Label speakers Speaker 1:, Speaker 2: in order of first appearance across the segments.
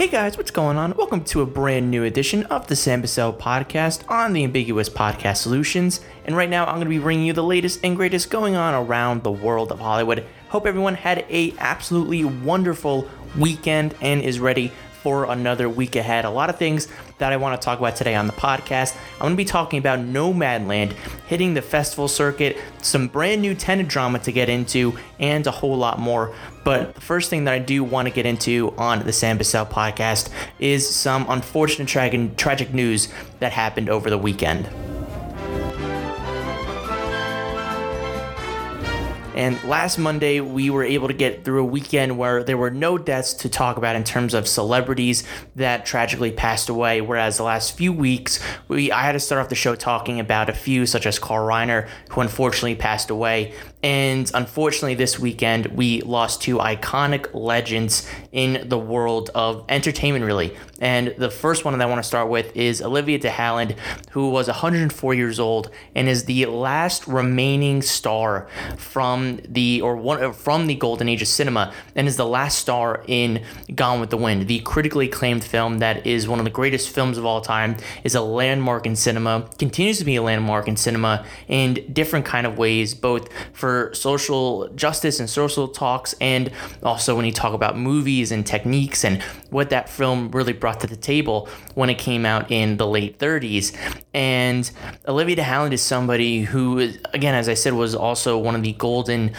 Speaker 1: Hey guys, what's going on? Welcome to a brand new edition of the Sam Bussell podcast on the Ambiguous Podcast Solutions. And right now, I'm going to be bringing you the latest and greatest going on around the world of Hollywood. Hope everyone had a absolutely wonderful weekend and is ready for another week ahead. A lot of things that I want to talk about today on the podcast. I'm going to be talking about Nomadland hitting the festival circuit, some brand new Tenet drama to get into, and a whole lot more. But the first thing that I do want to get into on the Sam Bussell podcast is some unfortunate tragic, tragic news that happened over the weekend. And last Monday, we were able to get through a weekend where there were no deaths to talk about in terms of celebrities that tragically passed away. Whereas the last few weeks, we I had to start off the show talking about a few, such as Carl Reiner, who unfortunately passed away. And unfortunately, this weekend, we lost two iconic legends in the world of entertainment, really. And the first one that I want to start with is Olivia de Havilland, who was 104 years old and is the last remaining star from the or one uh, from the golden age of cinema and is the last star in Gone with the Wind, the critically acclaimed film that is one of the greatest films of all time, is a landmark in cinema, continues to be a landmark in cinema in different kind of ways, both for social justice and social talks, and also when you talk about movies and techniques and what that film really brought to the table when it came out in the late 30s. And Olivia de Havilland is somebody who, again, as I said, was also one of the golden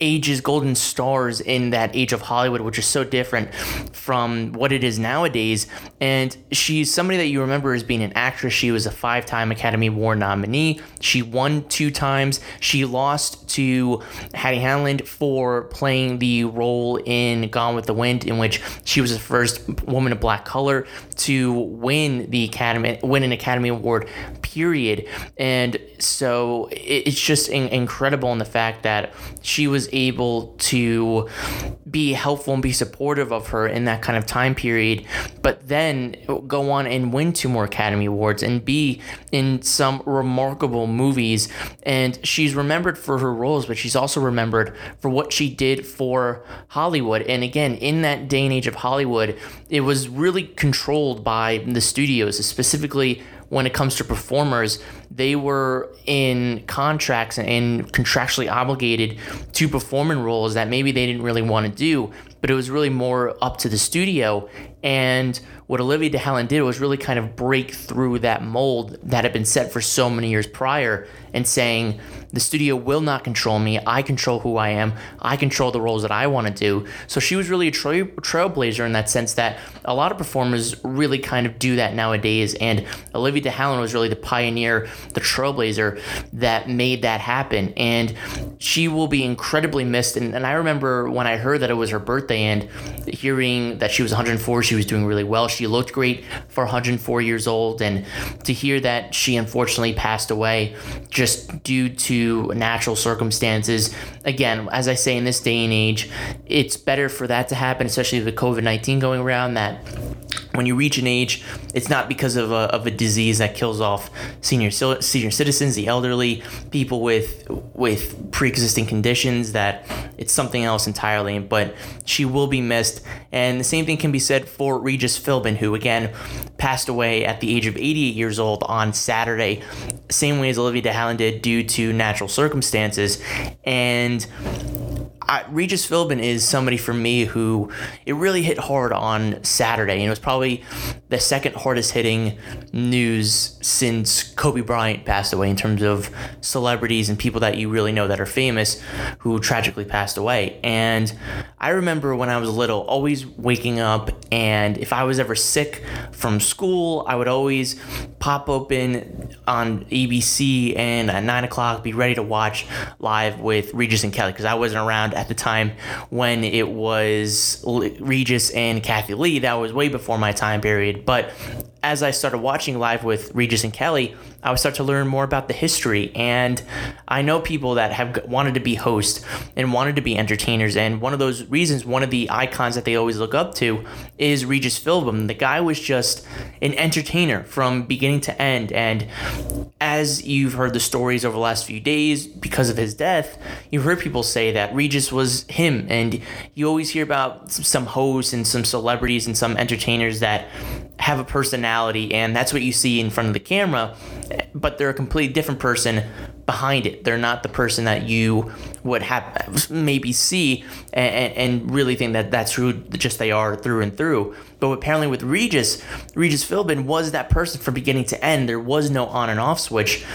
Speaker 1: ages golden stars in that age of Hollywood, which is so different from what it is nowadays. And she's somebody that you remember as being an actress. She was a five time Academy Award nominee. She won two times. She lost to Hattie Hanlon for playing the role in Gone with the Wind, in which she was the first woman of black color to win the Academy, win an Academy Award, period. And so it's just incredible in the fact that she was able to be helpful and be supportive of her in that kind of time period, but then go on and win two more Academy Awards and be in some remarkable movies. And she's remembered for her roles, but she's also remembered for what she did for Hollywood. And again, in that day and age of Hollywood, it was really controlled by the studios, specifically when it comes to performers, they were in contracts and contractually obligated to perform in roles that maybe they didn't really want to do, but it was really more up to the studio. And what Olivia de Havilland did was really kind of break through that mold that had been set for so many years prior and saying, the studio will not control me. I control who I am. I control the roles that I want to do. So she was really a trail, trailblazer in that sense that a lot of performers really kind of do that nowadays. And Olivia de Havilland was really the pioneer, the trailblazer that made that happen. And she will be incredibly missed. And, and I remember when I heard that it was her birthday and hearing that she was 104, she was doing really well. She looked great for 104 years old. And to hear that she unfortunately passed away just due to natural circumstances. Again, as I say, in this day and age, it's better for that to happen, especially with COVID 19 going around, that when you reach an age, it's not because of a, of a disease that kills off senior senior citizens, the elderly, people with with pre-existing conditions. That it's something else entirely. But she will be missed, and the same thing can be said for Regis Philbin, who again passed away at the age of 88 years old on Saturday, same way as Olivia de Havilland did due to natural circumstances, and I, Regis Philbin is somebody for me who it really hit hard on Saturday. And it was probably the second hardest hitting news since Kobe Bryant passed away in terms of celebrities and people that you really know that are famous who tragically passed away. And I remember when I was little, always waking up, and if I was ever sick from school, I would always pop open on ABC and at nine o'clock be ready to watch live with Regis and Kelly because I wasn't around at the time when it was Regis and Kathie Lee. That was way before my time period. But as I started watching live with Regis and Kelly, I would start to learn more about the history. And I know people that have wanted to be hosts and wanted to be entertainers. And one of those reasons, one of the icons that they always look up to is Regis Philbin. The guy was just an entertainer from beginning to end. And as you've heard the stories over the last few days, because of his death, you've heard people say that Regis was him. And you always hear about some hosts and some celebrities and some entertainers that have a personality, and that's what you see in front of the camera, but they're a completely different person behind it. They're not the person that you would have maybe see and, and really think that that's who just they are through and through. But apparently with Regis, Regis Philbin was that person from beginning to end. There was no on and off switch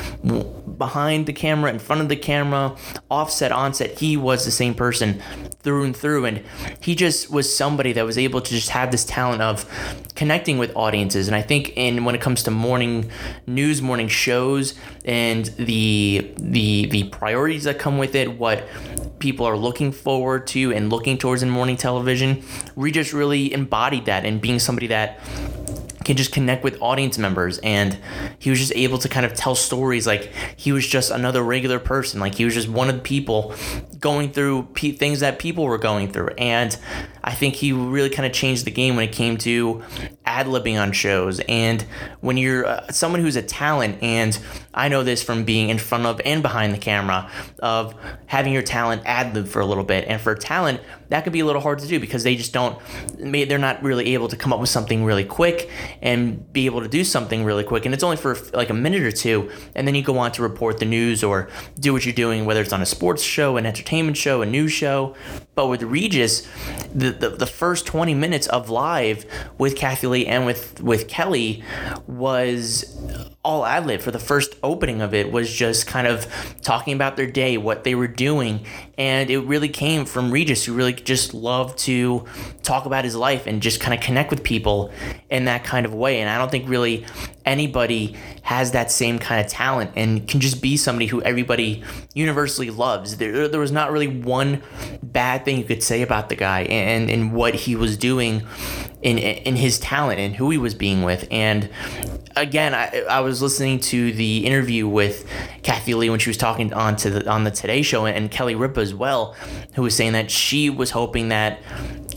Speaker 1: behind the camera, in front of the camera, offset, onset. He was the same person through and through. And he just was somebody that was able to just have this talent of connecting with audiences. And I think in when it comes to morning news, morning shows, and the the the priorities that come with it, what people are looking forward to and looking towards in morning television, Regis really embodied that and being somebody that can just connect with audience members. And he was just able to kind of tell stories like he was just another regular person. Like he was just one of the people going through things that people were going through. And i think he really kind of changed the game when it came to ad-libbing on shows. And when you're uh, someone who's a talent and i know this from being in front of and behind the camera of having your talent ad-lib for a little bit. And for talent that could be a little hard to do because they just don't they're not really able to come up with something really quick and be able to do something really quick. And it's only for like a minute or two and then you go on to report the news or do what you're doing whether it's on a sports show an entertainment show a news show. But with regis the, the, the first 20 minutes of live with Kathie Lee and with with kelly was all ad lib for the first opening of it was just kind of talking about their day, what they were doing. And it really came from Regis, who really just loved to talk about his life and just kind of connect with people in that kind of way. And I don't think really anybody has that same kind of talent and can just be somebody who everybody universally loves. There, there was not really one bad thing you could say about the guy and, and what he was doing in, in his talent and who he was being with. And again, I, I was listening to the interview with Kathie Lee when she was talking on to the on the Today Show and Kelly Ripa as well, who was saying that she was hoping that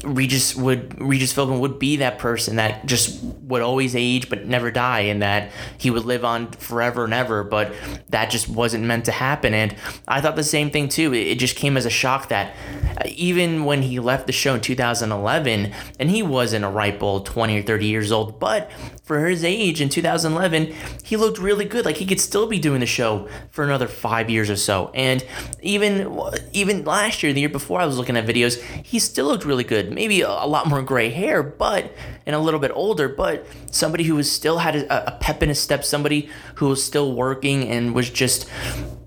Speaker 1: Regis would Regis Philbin would be that person that just would always age but never die and that he would live on forever and ever but that just wasn't meant to happen. And I thought the same thing too. It just came as a shock that uh, even when he left the show in 2011 and he wasn't a ripe old 20 or 30 years old but for his age in 2011 he looked really good. Like he could still be doing the show for another 5 years or so. And even even last year the year before I was looking at videos he still looked really good. Maybe a, lot more gray hair, but and a little bit older, but somebody who was still had a, a pep in his step, somebody who was still working and was just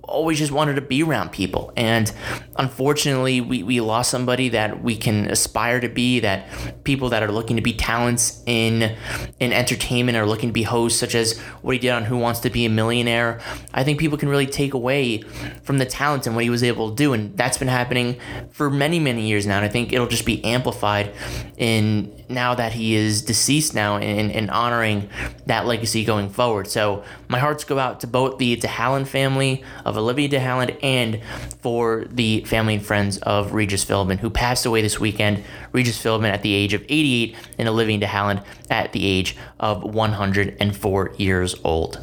Speaker 1: always just wanted to be around people. And unfortunately, we, we lost somebody that we can aspire to be, that people that are looking to be talents in in entertainment are looking to be hosts, such as what he did on Who Wants to Be a Millionaire. I think people can really take away from the talent and what he was able to do. And that's been happening for many, many years now. And I think it'll just be amplified in now that he is deceased now and, and honoring that legacy going forward. So my hearts go out to both the de Havilland family of Olivia de Havilland and for the family and friends of Regis Philbin, who passed away this weekend. Regis Philbin at the age of 88 and Olivia de Havilland at the age of 104 years old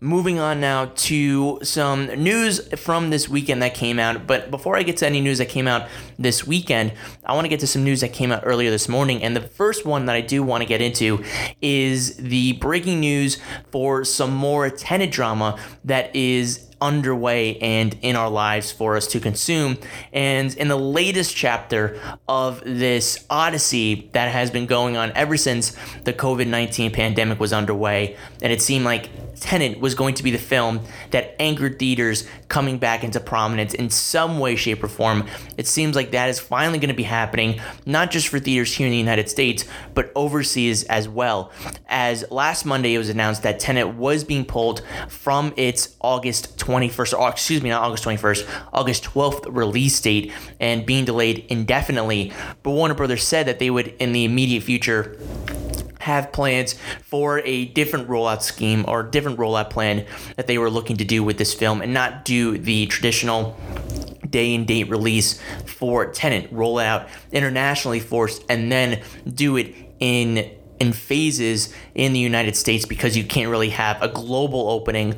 Speaker 1: moving on now to some news from this weekend that came out. But before I get to any news that came out this weekend, I want to get to some news that came out earlier this morning. And the first one that I do want to get into is the breaking news for some more Tenet drama that is underway and in our lives for us to consume. And in the latest chapter of this odyssey that has been going on ever since the COVID 19 pandemic was underway, and it seemed like Tenet was going to be the film that anchored theaters coming back into prominence in some way, shape, or form. It seems like that is finally going to be happening, not just for theaters here in the United States, but overseas as well. As last Monday it was announced that Tenet was being pulled from its August 21st, or excuse me, not August 21st, August 12th release date and being delayed indefinitely. But Warner Brothers said that they would, in the immediate future, have plans for a different rollout scheme or different rollout plan that they were looking to do with this film and not do the traditional day and date release for Tenet, roll out internationally first, and then do it in in phases in the United States because you can't really have a global opening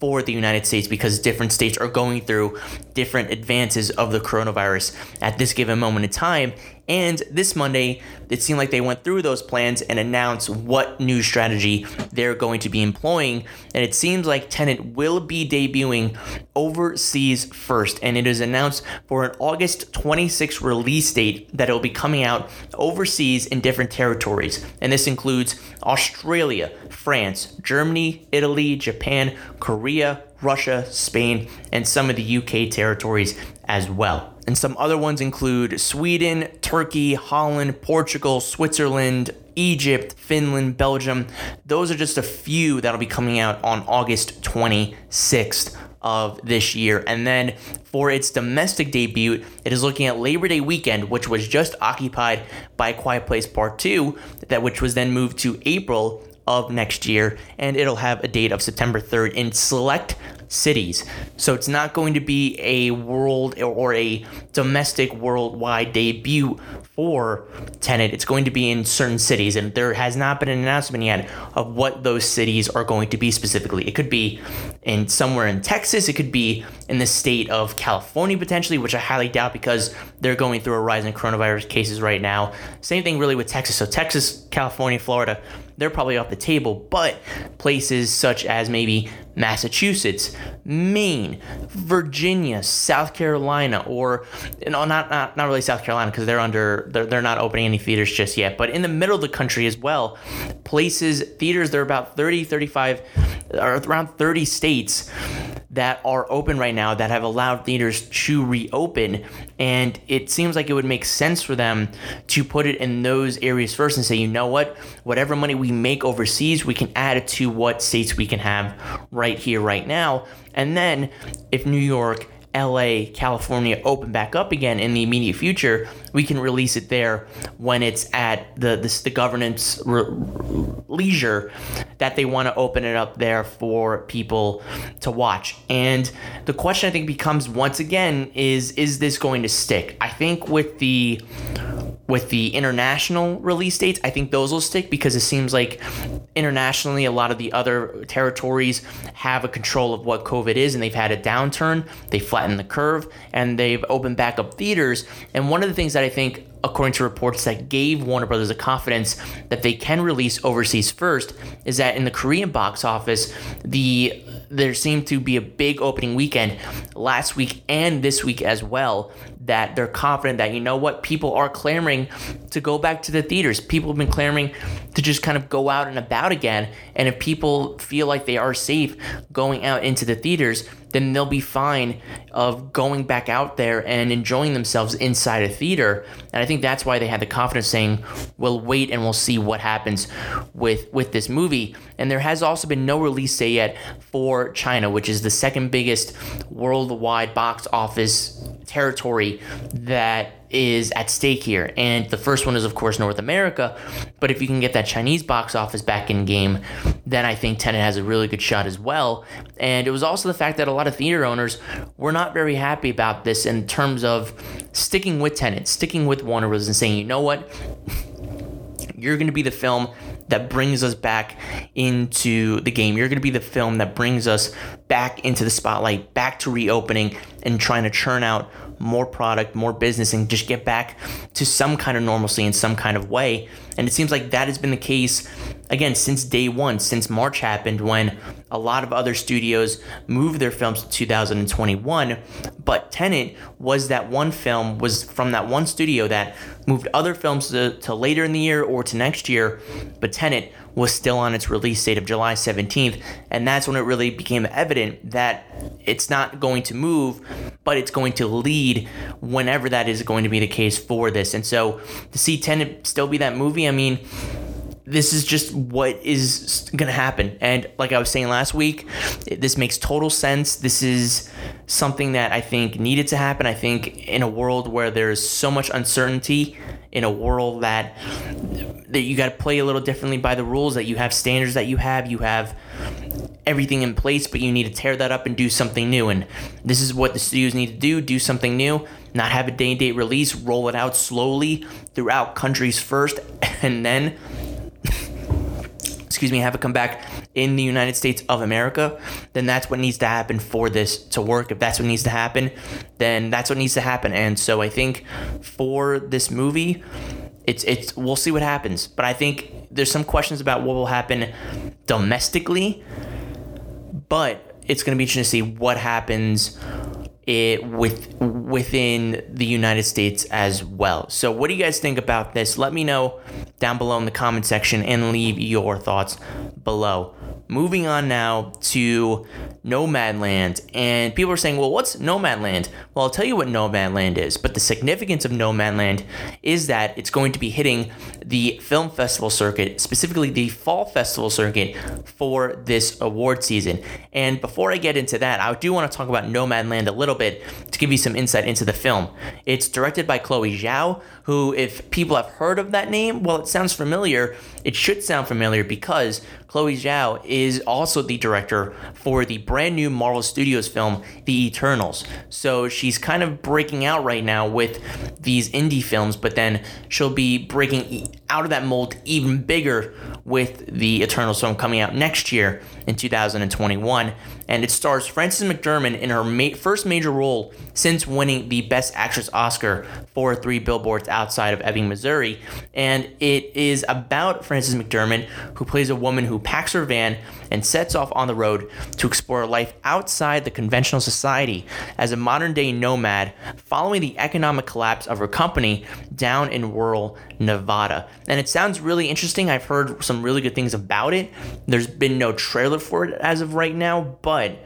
Speaker 1: for the United States because different states are going through different advances of the coronavirus at this given moment in time. And this Monday, it seemed like they went through those plans and announced what new strategy they're going to be employing. And it seems like Tenet will be debuting overseas first. And it is announced for an August 26 release date that it will be coming out overseas in different territories. And this includes Australia, France, Germany, Italy, Japan, Korea, Russia, Spain, and some of the UK territories as well. And some other ones include Sweden, Turkey, Holland, Portugal, Switzerland, Egypt, Finland, Belgium. Those are just a few that'll be coming out on August 26th of this year. And then for its domestic debut, it is looking at Labor Day weekend, which was just occupied by Quiet Place Part 2, that which was then moved to April of next year, and it'll have a date of September 3rd in select cities. So it's not going to be a world or a domestic worldwide debut for Tenet. It's going to be in certain cities, and there has not been an announcement yet of what those cities are going to be specifically. It could be in somewhere in Texas, it could be in the state of California potentially, which I highly doubt because they're going through a rise in coronavirus cases right now. Same thing really with Texas. So Texas, California, Florida, they're probably off the table, but places such as maybe Massachusetts, Maine, Virginia, South Carolina, or know, not not, not really South Carolina because they're under they're, they're not opening any theaters just yet, but in the middle of the country as well, places theaters they're about 30 35 or around 30 states that are open right now that have allowed theaters to reopen. And it seems like it would make sense for them to put it in those areas first and say, you know what, whatever money we make overseas, we can add it to what states we can have right here, right now. And then if New York, LA, California open back up again in the immediate future, we can release it there when it's at the the, the governance re- leisure that they want to open it up there for people to watch. And the question I think becomes once again is is this going to stick? I think with the with the international release dates, I think those will stick because it seems like internationally a lot of the other territories have a control of what COVID is and they've had a downturn, they flattened the curve, and they've opened back up theaters. And one of the things that I think according to reports that gave Warner Brothers the confidence that they can release overseas first, is that in the Korean box office, the there seemed to be a big opening weekend last week and this week as well that they're confident that you know what people are clamoring to go back to the theaters. People have been clamoring to just kind of go out and about again. And if people feel like they are safe going out into the theaters then they'll be fine of going back out there and enjoying themselves inside a theater. And I think that's why they had the confidence saying, "We'll wait and we'll see what happens with with this movie." And there has also been no release date yet for China, which is the second biggest worldwide box office territory that is at stake here. And the first one is, of course, North America. But if you can get that Chinese box office back in game, then I think Tenet has a really good shot as well. And it was also the fact that a lot of theater owners were not very happy about this in terms of sticking with Tenet, sticking with Warner Bros. and saying, you know what? You're going to be the film that brings us back into the game. You're going to be the film that brings us back into the spotlight, back to reopening and trying to churn out more product, more business, and just get back to some kind of normalcy in some kind of way. And it seems like that has been the case again since day one, since March happened, when a lot of other studios moved their films to 2021. But Tenet was that one film, was from that one studio that moved other films to, to later in the year or to next year. But Tenet was still on its release date of July 17th. And that's when it really became evident that it's not going to move, but it's going to lead whenever that is going to be the case for this. And so to see Tenet still be that movie, I mean, this is just what is going to happen. And like I was saying last week, this makes total sense. This is something that I think needed to happen. I think in a world where there's so much uncertainty, in a world that that you got to play a little differently by the rules, that you have standards that you have, you have everything in place, but you need to tear that up and do something new. And this is what the studios need to do: do something new, not have a day and date release, roll it out slowly throughout countries first, and then excuse me, have it come back in the United States of America, then that's what needs to happen for this to work. If that's what needs to happen, then that's what needs to happen. And so I think for this movie, it's it's we'll see what happens. But I think there's some questions about what will happen domestically, but it's going to be interesting to see what happens it with within the United States as well. So what do you guys think about this? Let me know down below in the comment section and leave your thoughts below. Moving on now to Nomadland. And people are saying, well, what's Nomadland? Well, I'll tell you what Nomadland is. But the significance of Nomadland is that it's going to be hitting the film festival circuit, specifically the fall festival circuit for this award season. And before I get into that, I do want to talk about Nomadland a little bit to give you some insight into the film. It's directed by Chloe Zhao, who, if people have heard of that name, well, it sounds familiar. It should sound familiar because Chloe Zhao is also the director for the brand new Marvel Studios film, The Eternals. So she's kind of breaking out right now with these indie films, but then she'll be breaking out of that mold even bigger with the Eternals film coming out next year in 2021. And it stars Frances McDormand in her ma- first major role since winning the Best Actress Oscar for Three Billboards Outside of Ebbing, Missouri. And it is about Frances McDormand, who plays a woman who packs her van and sets off on the road to explore life outside the conventional society as a modern day nomad following the economic collapse of her company down in rural Nevada. And it sounds really interesting. I've heard some really good things about it. There's been no trailer for it as of right now, but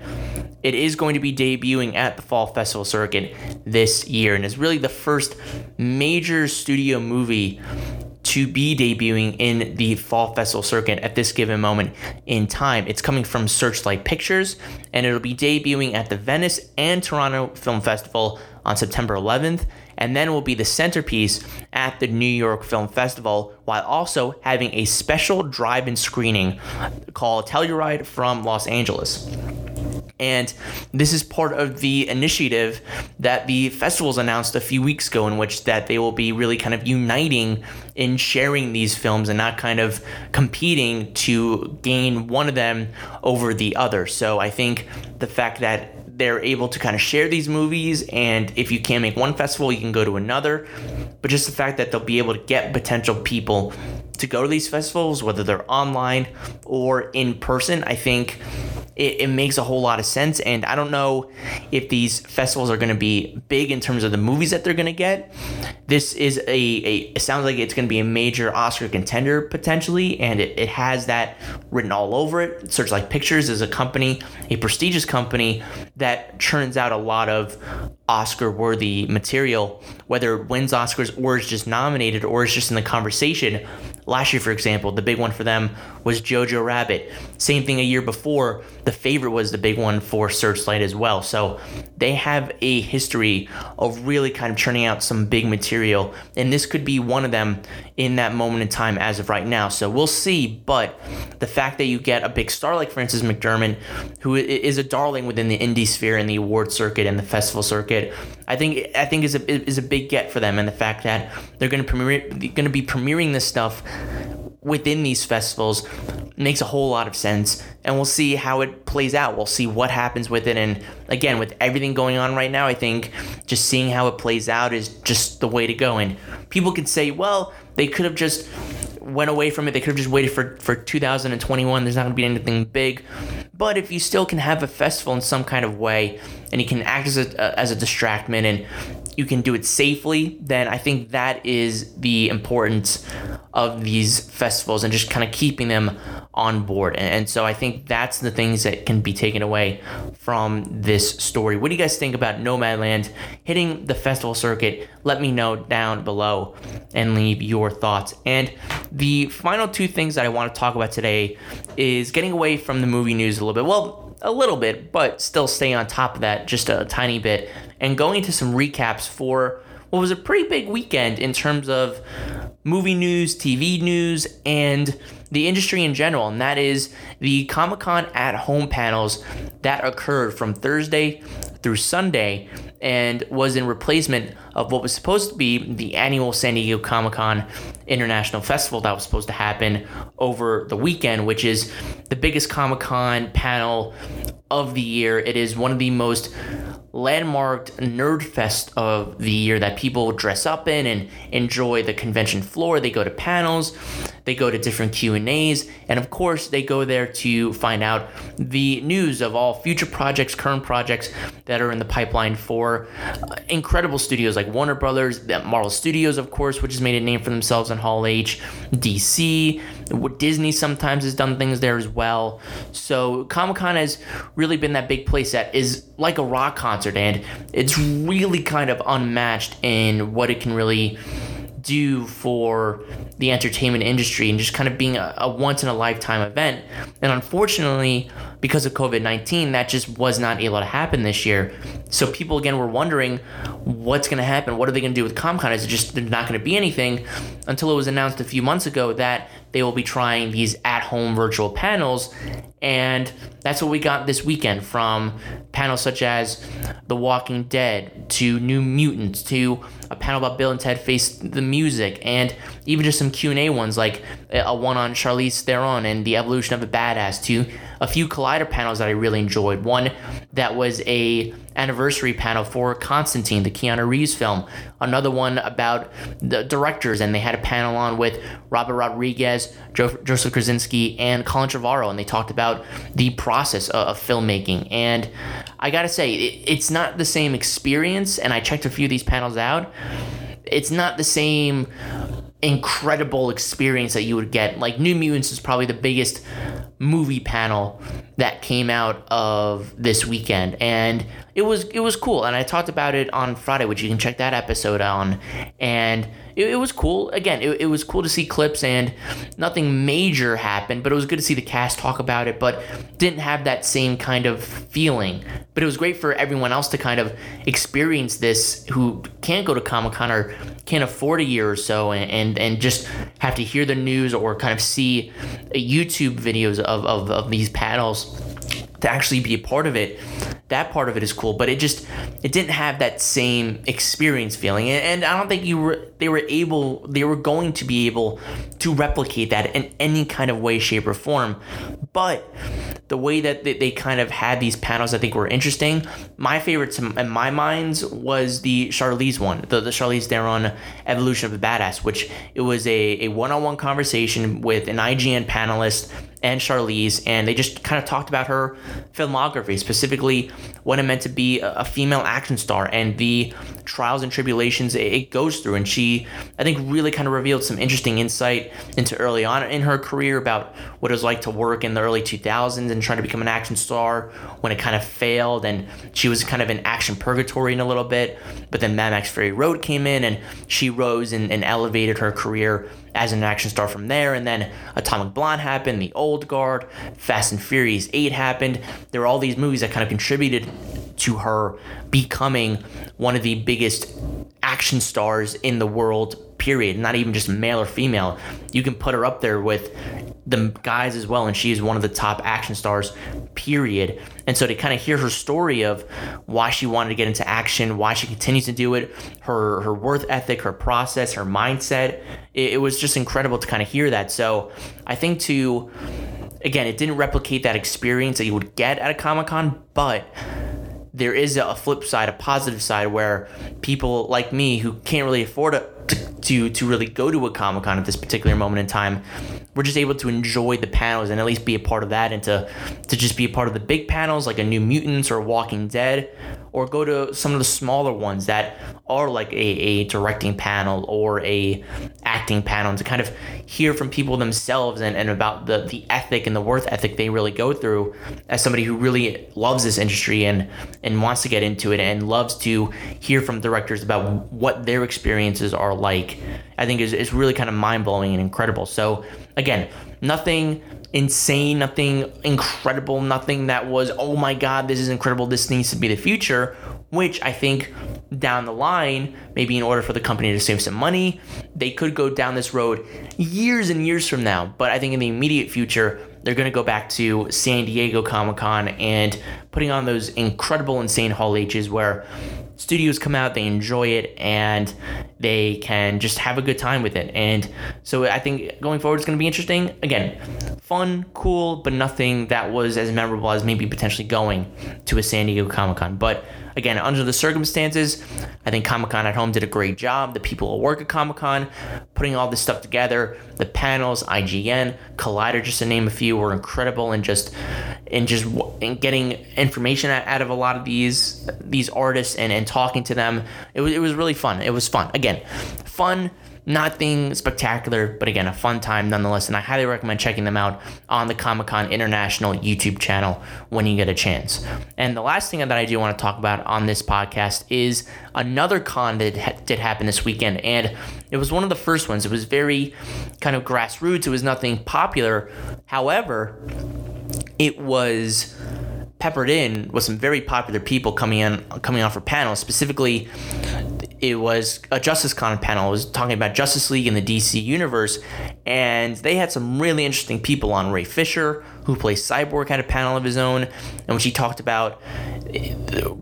Speaker 1: it is going to be debuting at the Fall Festival circuit this year and is really the first major studio movie to be debuting in the Fall Festival circuit at this given moment in time. It's coming from Searchlight Pictures and it'll be debuting at the Venice and Toronto Film Festival on September 11th and then will be the centerpiece at the New York Film Festival while also having a special drive-in screening called Telluride from Los Angeles. And this is part of the initiative that the festivals announced a few weeks ago, in which that they will be really kind of uniting in sharing these films and not kind of competing to gain one of them over the other. So I think the fact that they're able to kind of share these movies and if you can't make one festival you can go to another but just the fact that they'll be able to get potential people to go to these festivals whether they're online or in person i think it, it makes a whole lot of sense. And I don't know if these festivals are going to be big in terms of the movies that they're going to get. This is a, a it sounds like it's going to be a major Oscar contender potentially, and it, it has that written all over it. Searchlight Pictures is a company, a prestigious company that churns out a lot of Oscar worthy material, whether it wins Oscars or is just nominated or is just in the conversation. Last year, for example, the big one for them was Jojo Rabbit. Same thing a year before, the favorite was the big one for Searchlight as well. So they have a history of really kind of churning out some big material, and this could be one of them in that moment in time as of right now. So we'll see, but the fact that you get a big star like Frances McDormand, who is a darling within the indie sphere and the award circuit and the festival circuit, I think I think is a is a big get for them, and the fact that they're going to premiere going to be premiering this stuff within these festivals makes a whole lot of sense and we'll see how it plays out. We'll see what happens with it and again with everything going on right now i think just seeing how it plays out is just the way to go. And people could say well they could have just went away from it they could have just waited for for 2021 there's not going to be anything big. But if you still can have a festival in some kind of way and you can act as a as a distractment and you can do it safely, then I think that is the importance of these festivals and just kind of keeping them on board. And, and so I think that's the things that can be taken away from this story. What do you guys think about Nomadland hitting the festival circuit? Let me know down below and leave your thoughts. And the final two things that I want to talk about today is getting away from the movie news a little bit. Well, a little bit, but still staying on top of that just a tiny bit and going into some recaps for what was a pretty big weekend in terms of movie news, TV news, and the industry in general, and that is the Comic Con at home panels that occurred from Thursday through Sunday and was in replacement of what was supposed to be the annual San Diego Comic Con International Festival that was supposed to happen over the weekend, which is the biggest Comic Con panel of the year. It is one of the most landmarked nerd fest of the year that people dress up in and enjoy the convention floor. They go to panels, they go to different Q&As, and of course, they go there to find out the news of all future projects, current projects that are in the pipeline for uh, incredible studios like Warner Brothers, Marvel Studios, of course, which has made a name for themselves in Hall H, DC, Disney sometimes has done things there as well. So Comic-Con has really been that big place that is like a rock concert and it's really kind of unmatched in what it can really do for the entertainment industry and just kind of being a, a once in a lifetime event. And unfortunately, because of COVID 19, that just was not able to happen this year. So people again were wondering what's going to happen. What are they going to do with ComCon? Is it just not going to be anything until it was announced a few months ago that they will be trying these at home virtual panels. And that's what we got this weekend from panels such as The Walking Dead to New Mutants to a panel about Bill and Ted Face the Music and even just some Q&A ones like a one on Charlize Theron and the evolution of a badass to a few Collider panels that I really enjoyed. One that was a anniversary panel for Constantine, the Keanu Reeves film. Another one about the directors, and they had a panel on with Robert Rodriguez, Joseph Kosinski, and Colin Trevorrow, and they talked about the process of, of filmmaking. And I gotta say, it, it's not the same experience, and I checked a few of these panels out. It's not the same incredible experience that you would get. Like New Mutants is probably the biggest movie panel that came out of this weekend and it was it was cool and I talked about it on Friday which you can check that episode on and it, it was cool. Again it, it was cool to see clips and nothing major happened but it was good to see the cast talk about it but didn't have that same kind of feeling. But it was great for everyone else to kind of experience this who can't go to Comic-Con or can't afford a year or so and, and, and just have to hear the news or kind of see uh, YouTube videos of, of, of these panels to actually be a part of it that part of it is cool but it just it didn't have that same experience feeling. And, i don't think you were they were able they were going to be able to replicate that in any kind of way shape or form. But the way that they, they kind of had these panels i think were interesting. My favorites in my minds was the charlize one the, the charlize theron evolution of the badass which it was a, a one-on-one conversation with an ign panelist and Charlize, and they just kind of talked about her filmography, specifically what it meant to be a female action star and the trials and tribulations it goes through. And she, I think, really kind of revealed some interesting insight into early on in her career about what it was like to work in the early 2000s and trying to become an action star when it kind of failed. And she was kind of in action purgatory in a little bit. But then Mad Max Fury Road came in and she rose and, and elevated her career as an action star from there. And then Atomic Blonde happened, The Old Guard, Fast and Furious 8 happened. There were all these movies that kind of contributed to her becoming one of the biggest action stars in the world period not even just male or female you can put her up there with the guys as well and she is one of the top action stars period. And so to kind of hear her story of why she wanted to get into action why she continues to do it her her worth ethic her process her mindset it, it was just incredible to kind of hear that. So i think to again it didn't replicate that experience that you would get at a comic-con but there is a flip side, a positive side, where people like me who can't really afford to, to, to really go to a Comic Con at this particular moment in time, we're just able to enjoy the panels and at least be a part of that and to, to just be a part of the big panels like a New Mutants or Walking Dead, or go to some of the smaller ones that are like a, a directing panel or a acting panel and to kind of hear from people themselves and, and about the, the ethic and the worth ethic they really go through as somebody who really loves this industry and, and wants to get into it and loves to hear from directors about what their experiences are like, I think is, is really kind of mind blowing and incredible. So, again, nothing insane, nothing incredible, nothing that was, oh my God, this is incredible, this needs to be the future, which I think down the line, maybe in order for the company to save some money, they could go down this road years and years from now. But I think in the immediate future, they're going to go back to San Diego Comic Con and putting on those incredible, insane Hall H's where studios come out, they enjoy it, and they can just have a good time with it. And so I think going forward is going to be interesting. Again, fun, cool, but nothing that was as memorable as maybe potentially going to a San Diego Comic Con. But again, under the circumstances, I think Comic Con at Home did a great job. The people who work at Comic Con putting all this stuff together, the panels, IGN, Collider, just to name a few, were incredible and just and just in getting information out of a lot of these these artists and, and talking to them. It was it was really fun. It was fun. Again, fun Nothing spectacular, but again, a fun time nonetheless. And I highly recommend checking them out on the Comic Con International YouTube channel when you get a chance. And the last thing that I do want to talk about on this podcast is another con that did happen this weekend. And it was one of the first ones. It was very kind of grassroots, it was nothing popular. However, it was peppered in with some very popular people coming in coming on for panels specifically it was a Justice Con panel. It was talking about Justice League in the DC universe, and they had some really interesting people on. Ray Fisher, who plays Cyborg, had a panel of his own, and when she talked about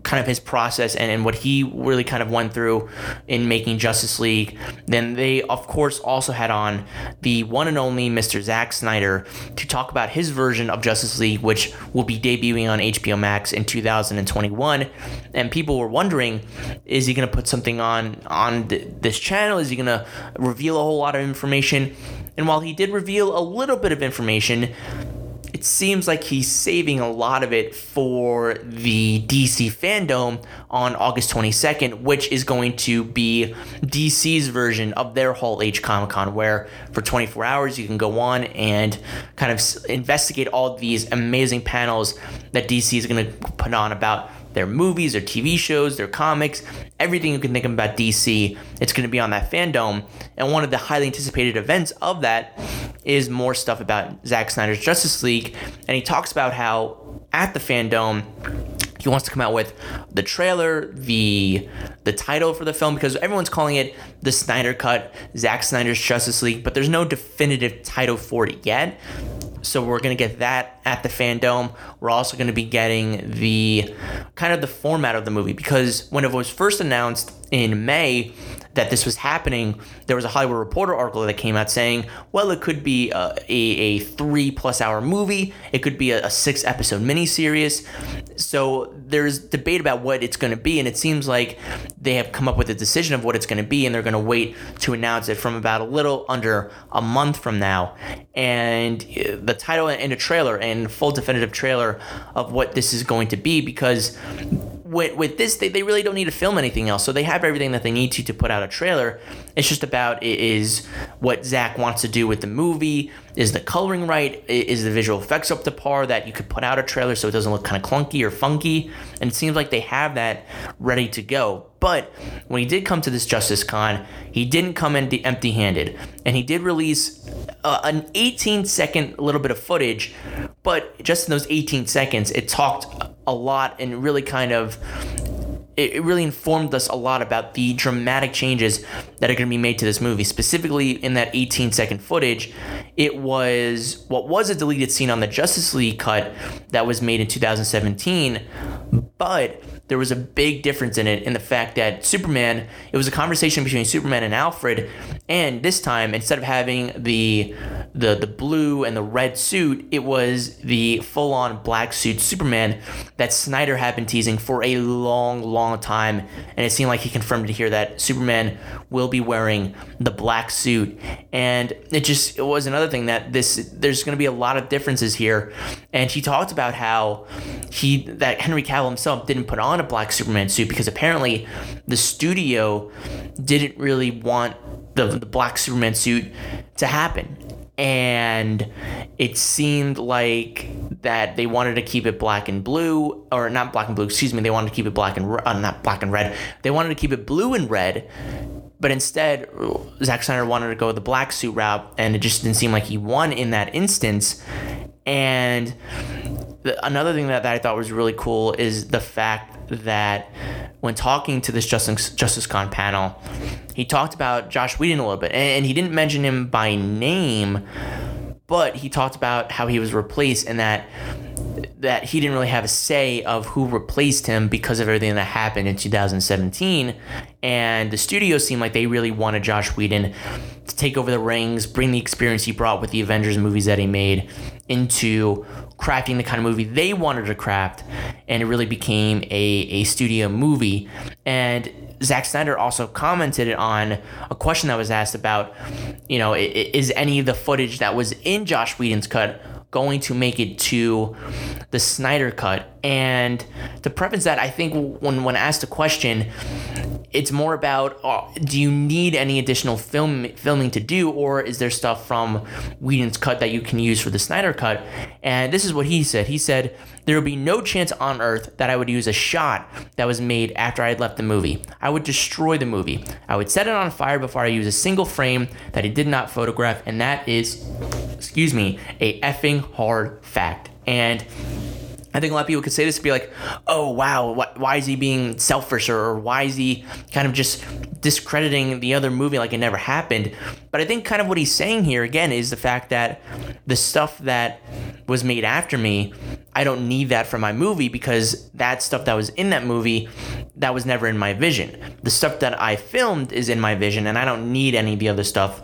Speaker 1: kind of his process and, and what he really kind of went through in making Justice League. Then they, of course, also had on the one and only Mr. Zack Snyder to talk about his version of Justice League, which will be debuting on HBO Max in 2021. And people were wondering, is he going to put something on on th- this channel? Is he going to reveal a whole lot of information? And while he did reveal a little bit of information, seems like he's saving a lot of it for the DC fandom on August 22nd, which is going to be DC's version of their Hall H Comic Con, where for 24 hours you can go on and kind of investigate all these amazing panels that DC is going to put on about their movies, their TV shows, their comics, everything you can think of about DC. It's going to be on that fandom. And one of the highly anticipated events of that is more stuff about Zack Snyder's Justice League. And he talks about how at the fandom, he wants to come out with the trailer, the the title for the film because everyone's calling it the Snyder Cut, Zack Snyder's Justice League, but there's no definitive title for it yet. So we're going to get that at the fandom. We're also going to be getting the kind of the format of the movie because when it was first announced in May that this was happening, there was a Hollywood Reporter article that came out saying, well, it could be a, a, a three plus hour movie, it could be a, a six episode miniseries. So there's debate about what it's going to be, and it seems like they have come up with a decision of what it's going to be, and they're going to wait to announce it from about a little under a month from now. And uh, the title and a trailer and full definitive trailer of what this is going to be because with, with this, they, they really don't need to film anything else. So they have everything that they need to to put out a trailer. It's just about is what Zack wants to do with the movie. Is the coloring right? Is the visual effects up to par that you could put out a trailer so it doesn't look kind of clunky or funky? And it seems like they have that ready to go. But when he did come to this Justice Con, he didn't come in empty handed. And he did release uh, an 18 second little bit of footage, but just in those 18 seconds, it talked a lot and really kind of it really informed us a lot about the dramatic changes that are going to be made to this movie. Specifically, in that 18 second footage, it was what was a deleted scene on the Justice League cut that was made in 2017, but there was a big difference in it in the fact that Superman, it was a conversation between Superman and Alfred, and this time instead of having the the the blue and the red suit, it was the full on black suit Superman that Snyder had been teasing for a long, long time, and it seemed like he confirmed it here that Superman will be wearing the black suit, and it just it was another thing that this there's to be a lot of differences here, and he talked about how he that Henry Cavill himself didn't put on a black Superman suit because apparently the studio didn't really want the, the black Superman suit to happen. And it seemed like that they wanted to keep it black and blue, or not black and blue, excuse me, they wanted to keep it black and uh, not black and red. They wanted to keep it blue and red, but instead, Zack Snyder wanted to go the black suit route, and it just didn't seem like he won in that instance. And the, another thing that, that I thought was really cool is the fact that when talking to this Justice, Justice Con panel, he talked about Joss Whedon a little bit, and, and he didn't mention him by name, but he talked about how he was replaced and that that he didn't really have a say of who replaced him because of everything that happened in 2017 and the studio seemed like they really wanted Joss Whedon to take over the rings, bring the experience he brought with the Avengers movies that he made into crafting the kind of movie they wanted to craft, and it really became a, a studio movie. And Zack Snyder also commented on a question that was asked about, you know, is any of the footage that was in Joss Whedon's cut going to make it to the Snyder cut? And to preface that, I think when when asked the question, it's more about uh, do you need any additional film filming to do, or is there stuff from Whedon's cut that you can use for the Snyder cut? And this is what he said. He said there would be no chance on earth that I would use a shot that was made after I had left the movie. I would destroy the movie. I would set it on fire before I use a single frame that he did not photograph, and that is, excuse me, a effing hard fact. And I think a lot of people could say this and be like, oh, wow, why is he being selfish or why is he kind of just discrediting the other movie like it never happened? But I think kind of what he's saying here again is the fact that the stuff that was made after me, I don't need that for my movie because that stuff that was in that movie, that was never in my vision. The stuff that I filmed is in my vision and I don't need any of the other stuff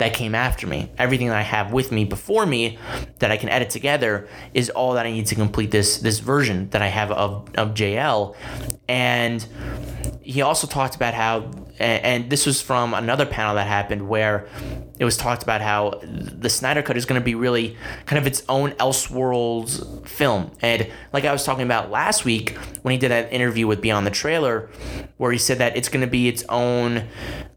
Speaker 1: that came after me. Everything that I have with me before me that I can edit together is all that I need to complete this this version that I have of, of JL. And he also talked about how and this was from another panel that happened where it was talked about how the Snyder Cut is going to be really kind of its own Elseworlds film. And like I was talking about last week when he did that interview with Beyond the Trailer, where he said that it's going to be its own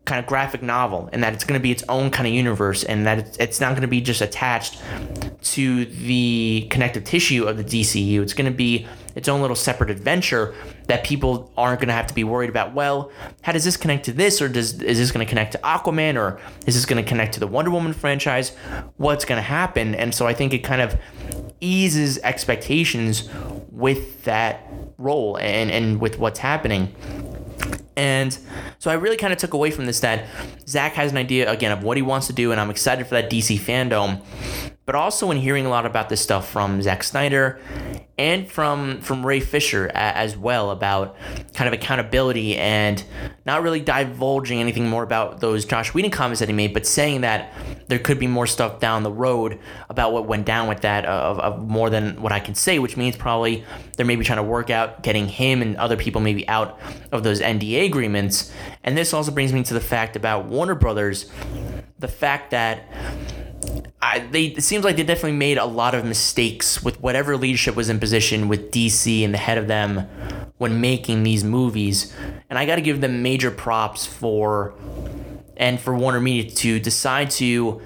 Speaker 1: kind of graphic novel and that it's going to be its own kind of universe and that it's, not going to be just attached to the connective tissue of the DCU. It's going to be its own little separate adventure that people aren't going to have to be worried about. Well, how does this connect to this, or does is this going to connect to Aquaman, or is this going to connect to the Wonder Woman franchise? What's going to happen? And so I think it kind of eases expectations with that role and and with what's happening. And so I really kind of took away from this that Zack has an idea again of what he wants to do, and I'm excited for that DC fandom. But also, in hearing a lot about this stuff from Zack Snyder and from from Ray Fisher as well about kind of accountability and not really divulging anything more about those Joss Whedon comments that he made, but saying that there could be more stuff down the road about what went down with that of, of more than what I can say, which means probably they're maybe trying to work out getting him and other people maybe out of those NDA agreements. And this also brings me to the fact about Warner Brothers, the fact that I, they it seems like they definitely made a lot of mistakes with whatever leadership was in position with DC and the head of them when making these movies. And I got to give them major props for and for Warner Media to decide to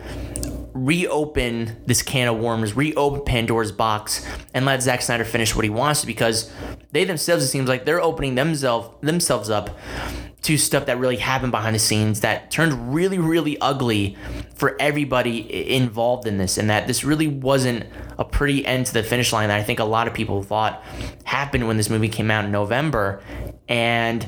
Speaker 1: reopen this can of worms, reopen Pandora's box, and let Zack Snyder finish what he wants because they themselves it seems like they're opening themselves themselves up to stuff that really happened behind the scenes that turned really, really ugly for everybody involved in this, and that this really wasn't a pretty end to the finish line that I think a lot of people thought happened when this movie came out in November. And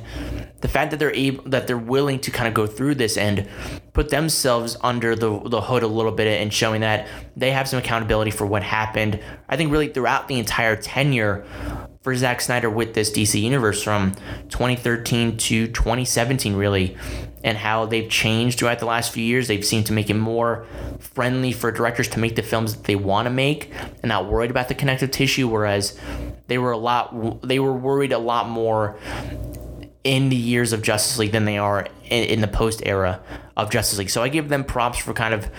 Speaker 1: the fact that they're able, that they're willing to kind of go through this and put themselves under the, the hood a little bit and showing that they have some accountability for what happened, I think really throughout the entire tenure for Zack Snyder with this DC universe from 2013 to 2017, really, and how they've changed throughout the last few years. They've seemed to make it more friendly for directors to make the films that they want to make and not worried about the connective tissue, whereas they were a lot they were worried a lot more in the years of Justice League than they are in, in the post era of Justice League. So I give them props for kind of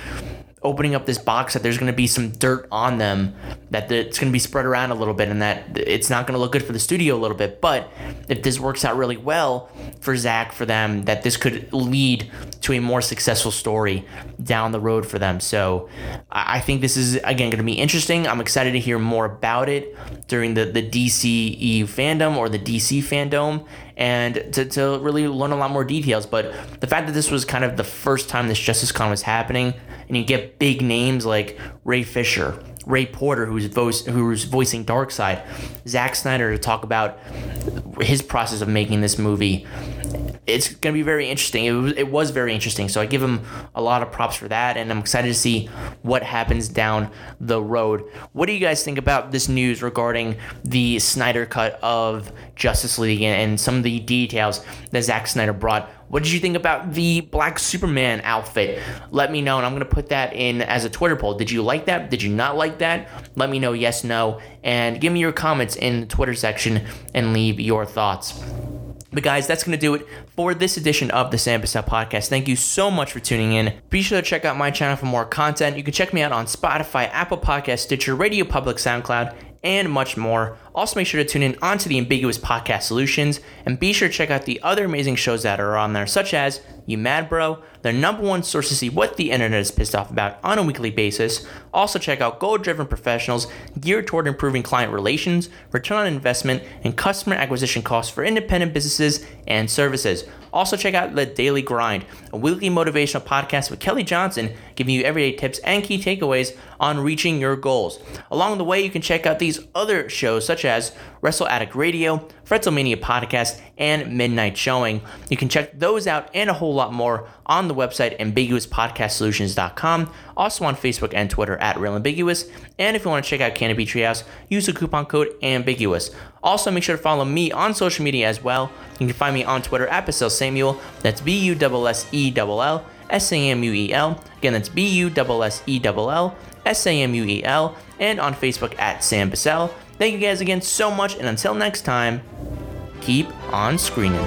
Speaker 1: opening up this box that there's going to be some dirt on them that it's going to be spread around a little bit and that it's not going to look good for the studio a little bit but if this works out really well for Zack for them that this could lead to a more successful story down the road for them. So I think this is again going to be interesting. I'm excited to hear more about it during the the DCE fandom or the DC fandom and to, to really learn a lot more details. But the fact that this was kind of the first time this Justice Con was happening, and you get big names like Ray Fisher, Ray Porter, who's voice, who's voicing Darkseid, Zack Snyder to talk about his process of making this movie. It's going to be very interesting. It was, it was very interesting. So I give him a lot of props for that, and I'm excited to see what happens down the road. What do you guys think about this news regarding the Snyder cut of Justice League and, and some of the details that Zack Snyder brought what did you think about the Black Superman outfit? Let me know, and I'm gonna put that in as a Twitter poll. Did you like that? Did you not like that? Let me know, yes, no, and give me your comments in the Twitter section and leave your thoughts. But guys, that's going to do it for this edition of the Sam Bussell podcast. Thank you so much for tuning in. Be sure to check out my channel for more content. You can check me out on Spotify, Apple Podcast, Stitcher, Radio Public, SoundCloud, and much more. Also, make sure to tune in onto the Ambiguous Podcast Solutions and be sure to check out the other amazing shows that are on there, such as You Mad Bro, their number one source to see what the internet is pissed off about on a weekly basis. Also, check out Goal Driven Professionals, geared toward improving client relations, return on investment, and customer acquisition costs for independent businesses and services. Also, check out The Daily Grind, a weekly motivational podcast with Kelly Johnson, giving you everyday tips and key takeaways on reaching your goals. Along the way, you can check out these other shows such as Wrestle Addict Radio, Fretzelmania Podcast, and Midnight Showing. You can check those out and a whole lot more on the website ambiguouspodcastsolutions.com, also on Facebook and Twitter at Real Ambiguous. And if you want to check out Canopy Treehouse, use the coupon code Ambiguous. Also, make sure to follow me on social media as well. You can find me on Twitter at Bussell Samuel. That's B U S S E L L S A M U E L. Again, that's B U S S E L L S A M U E L. And on Facebook at Sam Bussell. Thank you guys again so much, and until next time, keep on screening.